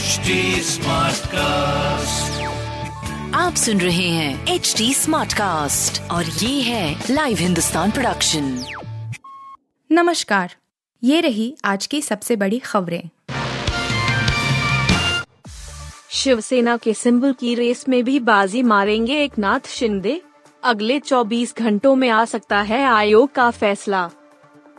HD cast आप सुन रहे हैं एच डी स्मार्ट कास्ट और ये है लाइव हिंदुस्तान प्रोडक्शन नमस्कार। ये रही आज की सबसे बड़ी खबरें। शिवसेना के सिंबल की रेस में भी बाजी मारेंगे एक नाथ शिंदे। अगले 24 घंटों में आ सकता है आयोग का फैसला।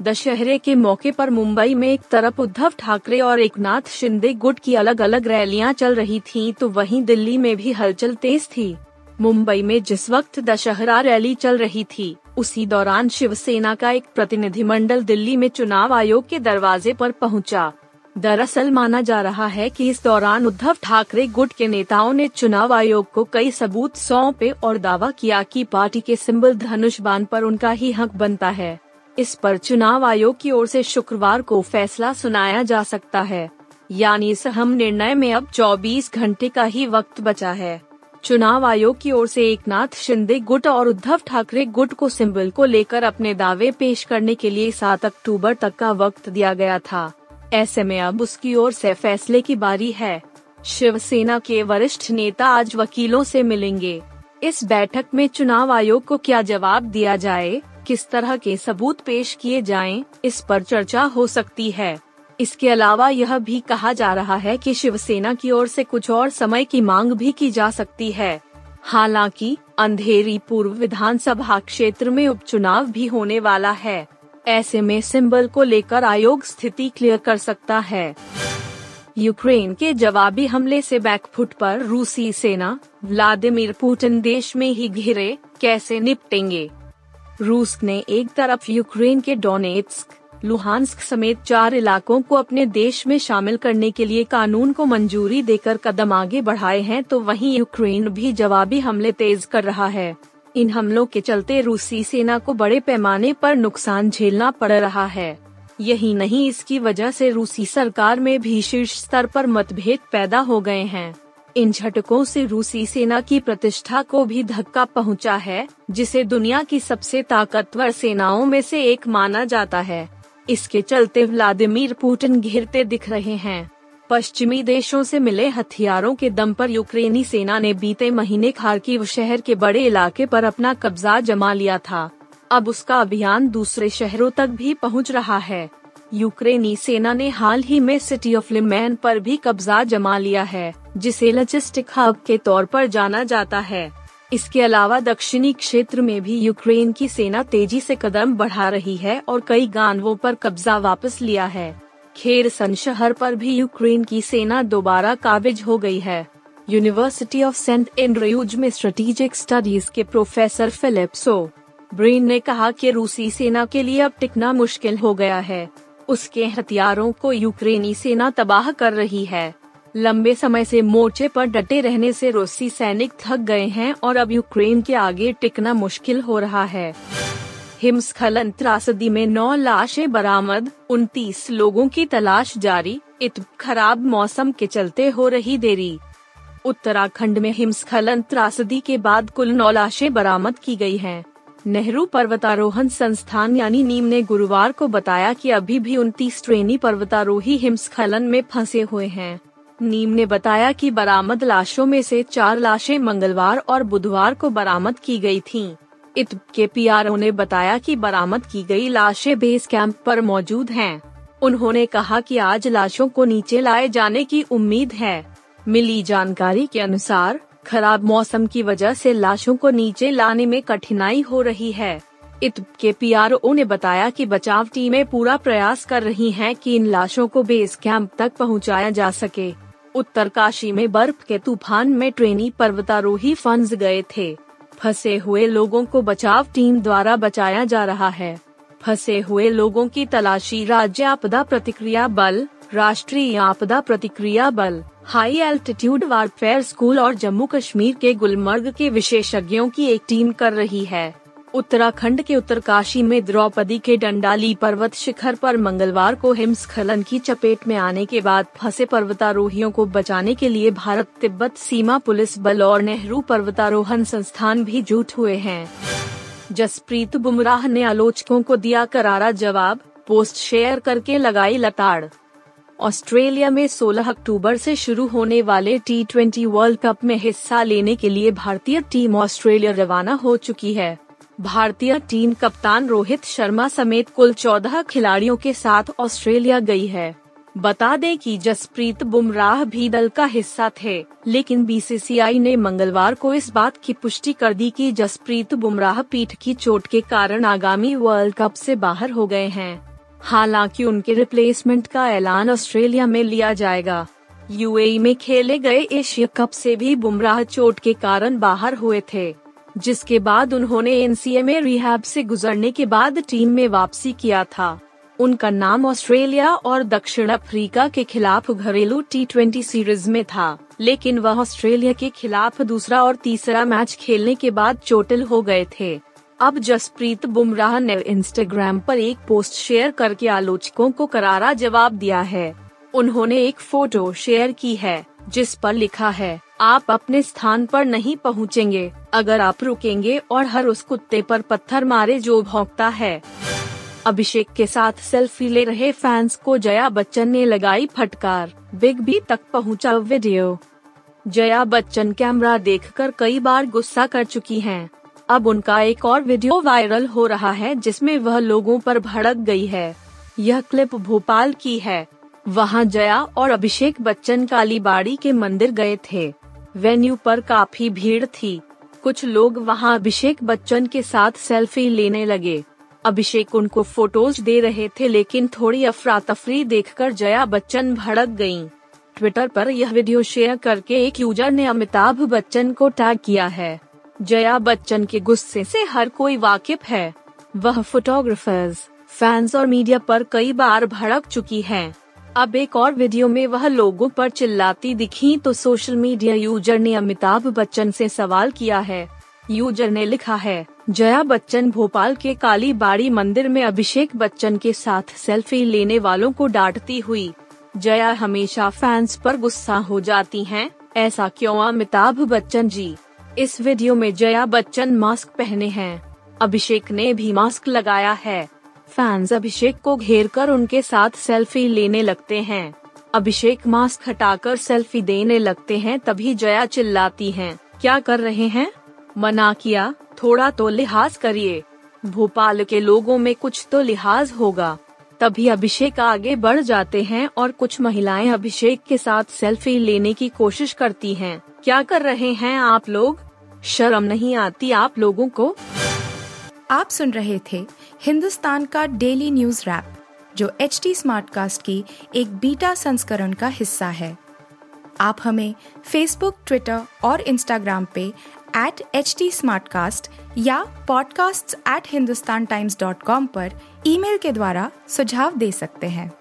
दशहरे के मौके पर मुंबई में एक तरफ़ उद्धव ठाकरे और एक नाथ शिंदे गुट की अलग अलग रैलियाँ चल रही थीं तो वहीं दिल्ली में भी हलचल तेज थी मुंबई में जिस वक्त दशहरा रैली चल रही थी, उसी दौरान शिवसेना का एक प्रतिनिधिमंडल दिल्ली में चुनाव आयोग के दरवाजे पर पहुँचा। दरअसल माना जा रहा है कि इस दौरान उद्धव ठाकरे गुट के नेताओं ने चुनाव आयोग को कई सबूत सौंपे और दावा किया कि पार्टी के सिंबल धनुष बाण पर उनका ही हक बनता है इस पर चुनाव आयोग की ओर से शुक्रवार को फैसला सुनाया जा सकता है। यानी इस निर्णय में अब 24 घंटे का ही वक्त बचा है। चुनाव आयोग की ओर से एक नाथ शिंदे गुट और उद्धव ठाकरे गुट को सिंबल को लेकर अपने दावे पेश करने के लिए 7 अक्टूबर तक का वक्त दिया गया था। ऐसे में अब उसकी ओर से फैसले की बारी है। शिवसेना के वरिष्ठ नेता आज वकीलों से मिलेंगे। इस बैठक में चुनाव आयोग को क्या जवाब दिया जाए? किस तरह के सबूत पेश किए जाएँ, इस पर चर्चा हो सकती है। इसके अलावा यह भी कहा जा रहा है कि शिवसेना की ओर से कुछ और समय की मांग भी की जा सकती है। हालाँकि अंधेरी पूर्व विधानसभा क्षेत्र में उपचुनाव भी होने वाला है। ऐसे में सिंबल को लेकर आयोग स्थिति क्लियर कर सकता है। यूक्रेन के जवाबी हमले से बैकफुट पर रूसी सेना व्लादिमीर पुतिन देश में ही घिरे कैसे निपटेंगे? रूस ने एक तरफ़ यूक्रेन के डोनेट्स्क लुहानस्क समेत चार इलाकों को अपने देश में शामिल करने के लिए कानून को मंजूरी देकर कदम आगे बढ़ाए हैं तो वहीं यूक्रेन भी जवाबी हमले तेज कर रहा है। इन हमलों के चलते रूसी सेना को बड़े पैमाने पर नुकसान झेलना पड़ रहा है। यही नहीं, इसकी वजह से रूसी सरकार में भी शीर्ष स्तर पर मतभेद पैदा हो गए हैं। इन झटकों से रूसी सेना की प्रतिष्ठा को भी धक्का पहुँचा है, जिसे दुनिया की सबसे ताकतवर सेनाओं में से एक माना जाता है। इसके चलते व्लादिमीर पुतिन घिरते दिख रहे हैं। पश्चिमी देशों से मिले हथियारों के दम पर यूक्रेनी सेना ने बीते महीने खारकीव शहर के बड़े इलाके पर अपना कब्जा जमा लिया था। अब उसका अभियान दूसरे शहरों तक भी पहुँच रहा है। यूक्रेनी सेना ने हाल ही में सिटी ऑफ़ लिमैन पर भी कब्जा जमा लिया है, जिसे लॉजिस्टिक हब के तौर पर जाना जाता है। इसके अलावा दक्षिणी क्षेत्र में भी यूक्रेन की सेना तेज़ी से कदम बढ़ा रही है और कई गानवों पर कब्जा वापस लिया है। खेरसन शहर पर भी यूक्रेन की सेना दोबारा काबिज हो गई है। यूनिवर्सिटी ऑफ़ सेंट एंड्रयूज में स्ट्रेटेजिक स्टडीज़ के प्रोफेसर फिलिप सो ब्रेन ने कहा कि रूसी सेना के लिए अब टिकना मुश्किल हो गया है। उसके हथियारों को यूक्रेनी सेना तबाह कर रही है। लंबे समय से मोर्चे पर डटे रहने से रूसी सैनिक थक गए हैं और अब यूक्रेन के आगे टिकना मुश्किल हो रहा है। हिमस्खलन त्रासदी में नौ लाशें बरामद 29 लोगों की तलाश जारी, इत खराब मौसम के चलते हो रही देरी। उत्तराखंड में हिमस्खलन त्रासदी के बाद कुल नौ लाशें बरामद की गई हैं। नेहरू पर्वतारोहण संस्थान यानी नीम ने गुरुवार को बताया कि अभी भी उनतीस ट्रेनी पर्वतारोही हिमस्खलन में फंसे हुए हैं नीम ने बताया कि बरामद लाशों में से चार लाशें मंगलवार और बुधवार को बरामद की गई थीं। इत के पी ने बताया कि बरामद की गई लाशें बेस कैंप पर मौजूद हैं। उन्होंने कहा कि आज लाशों को नीचे लाए जाने की उम्मीद है मिली जानकारी के अनुसार खराब मौसम की वजह से लाशों को नीचे लाने में कठिनाई हो रही है। इत के पीआरओ ने बताया कि बचाव टीमें पूरा प्रयास कर रही हैं कि इन लाशों को बेस कैंप तक पहुँचाया जा सके। उत्तरकाशी में बर्फ़ के तूफ़ान में ट्रेनी पर्वतारोही फंस गए थे। फंसे हुए लोगों को बचाव टीम द्वारा बचाया जा रहा है। फंसे हुए लोगों की तलाशी राज्य आपदा प्रतिक्रिया बल, राष्ट्रीय आपदा प्रतिक्रिया बल हाई एल्टीट्यूड वारफेयर स्कूल और जम्मू कश्मीर के गुलमर्ग के विशेषज्ञों की एक टीम कर रही है। उत्तराखंड के उत्तरकाशी में द्रौपदी के डंडाली पर्वत शिखर पर मंगलवार को हिमस्खलन की चपेट में आने के बाद फंसे पर्वतारोहियों को बचाने के लिए भारत तिब्बत सीमा पुलिस बल और नेहरू पर्वतारोहण संस्थान भी जुट हुए हैं। जसप्रीत बुमराह ने आलोचकों को दिया करारा जवाब, पोस्ट शेयर करके लगाई लताड़। ऑस्ट्रेलिया में 16 अक्टूबर से शुरू होने वाले टी ट्वेंटी वर्ल्ड कप में हिस्सा लेने के लिए भारतीय टीम ऑस्ट्रेलिया रवाना हो चुकी है। भारतीय टीम कप्तान रोहित शर्मा समेत कुल 14 खिलाड़ियों के साथ ऑस्ट्रेलिया गई है। बता दें कि जसप्रीत बुमराह भी दल का हिस्सा थे, लेकिन बीसीसीआई ने मंगलवार को इस बात की पुष्टि कर दी कि जसप्रीत बुमराह पीठ की चोट के कारण आगामी वर्ल्ड कप से बाहर हो गए हैं। हालाँकि उनके रिप्लेसमेंट का ऐलान ऑस्ट्रेलिया में लिया जाएगा। यूएई में खेले गए एशिया कप से भी बुमराह चोट के कारण बाहर हुए थे, जिसके बाद उन्होंने एनसीए में रिहैब से गुजरने के बाद टीम में वापसी किया था। उनका नाम ऑस्ट्रेलिया और दक्षिण अफ्रीका के खिलाफ घरेलू टी सीरीज़ में था, लेकिन वह ऑस्ट्रेलिया के खिलाफ दूसरा और तीसरा मैच खेलने के बाद चोटिल हो गए थे। अब जसप्रीत बुमराह ने इंस्टाग्राम पर एक पोस्ट शेयर करके आलोचकों को करारा जवाब दिया है। उन्होंने एक फ़ोटो शेयर की है, जिस पर लिखा है, आप अपने स्थान पर नहीं पहुँचेंगे, अगर आप रुकेंगे और हर उस कुत्ते पर पत्थर मारे जो भौंकता है। अभिषेक के साथ सेल्फी ले रहे फैंस को जया बच्चन ने लगाई फटकार। बिग बी तक पहुँचा वीडियो। जया बच्चन कैमरा देखकर कई बार गुस्सा कर चुकी हैं। अब उनका एक और वीडियो वायरल हो रहा है जिसमें वह लोगों पर भड़क गई है। यह क्लिप भोपाल की है। वहाँ जया और अभिषेक बच्चन कालीबाड़ी के मंदिर गए थे। वेन्यू पर काफ़ी भीड़ थी। कुछ लोग वहाँ अभिषेक बच्चन के साथ सेल्फी लेने लगे। अभिषेक उनको फ़ोटोज़ दे रहे थे लेकिन थोड़ी अफरा तफरी देख जया बच्चन भड़क गई ट्विटर पर यह वीडियो शेयर करके एक यूज़र ने अमिताभ बच्चन को टैग किया है। जया बच्चन के गुस्से से हर कोई वाकिफ है। वह फोटोग्राफर्स फैंस और मीडिया पर कई बार भड़क चुकी हैं। अब एक और वीडियो में वह लोगों पर चिल्लाती दिखी तो सोशल मीडिया यूज़र ने अमिताभ बच्चन से सवाल किया है। यूज़र ने लिखा है जया बच्चन भोपाल के काली बाड़ी मंदिर में अभिषेक बच्चन के साथ सेल्फी लेने वालों को डांटती हुई। जया हमेशा फैंस पर गुस्सा हो जाती हैं, ऐसा क्यों अमिताभ बच्चन जी? इस वीडियो में जया बच्चन मास्क पहने हैं। अभिषेक ने भी मास्क लगाया है। फैंस अभिषेक को घेर कर उनके साथ सेल्फी लेने लगते हैं। अभिषेक मास्क हटाकर सेल्फी देने लगते हैं तभी जया चिल्लाती हैं। क्या कर रहे हैं? मना किया, थोड़ा तो लिहाज करिए। भोपाल के लोगों में कुछ तो लिहाज होगा। तभी अभिषेक आगे बढ़ जाते हैं और कुछ महिलाएँ अभिषेक के साथ सेल्फी लेने की कोशिश करती हैं। क्या कर रहे हैं आप लोग? शर्म नहीं आती आप लोगों को? आप सुन रहे थे हिंदुस्तान का डेली न्यूज़ रैप, जो एच टी स्मार्ट कास्ट की एक बीटा संस्करण का हिस्सा है। आप हमें फेसबुक ट्विटर और इंस्टाग्राम पे एट एच टी या podcasts@hindustantimes.com पर ईमेल के द्वारा सुझाव दे सकते हैं।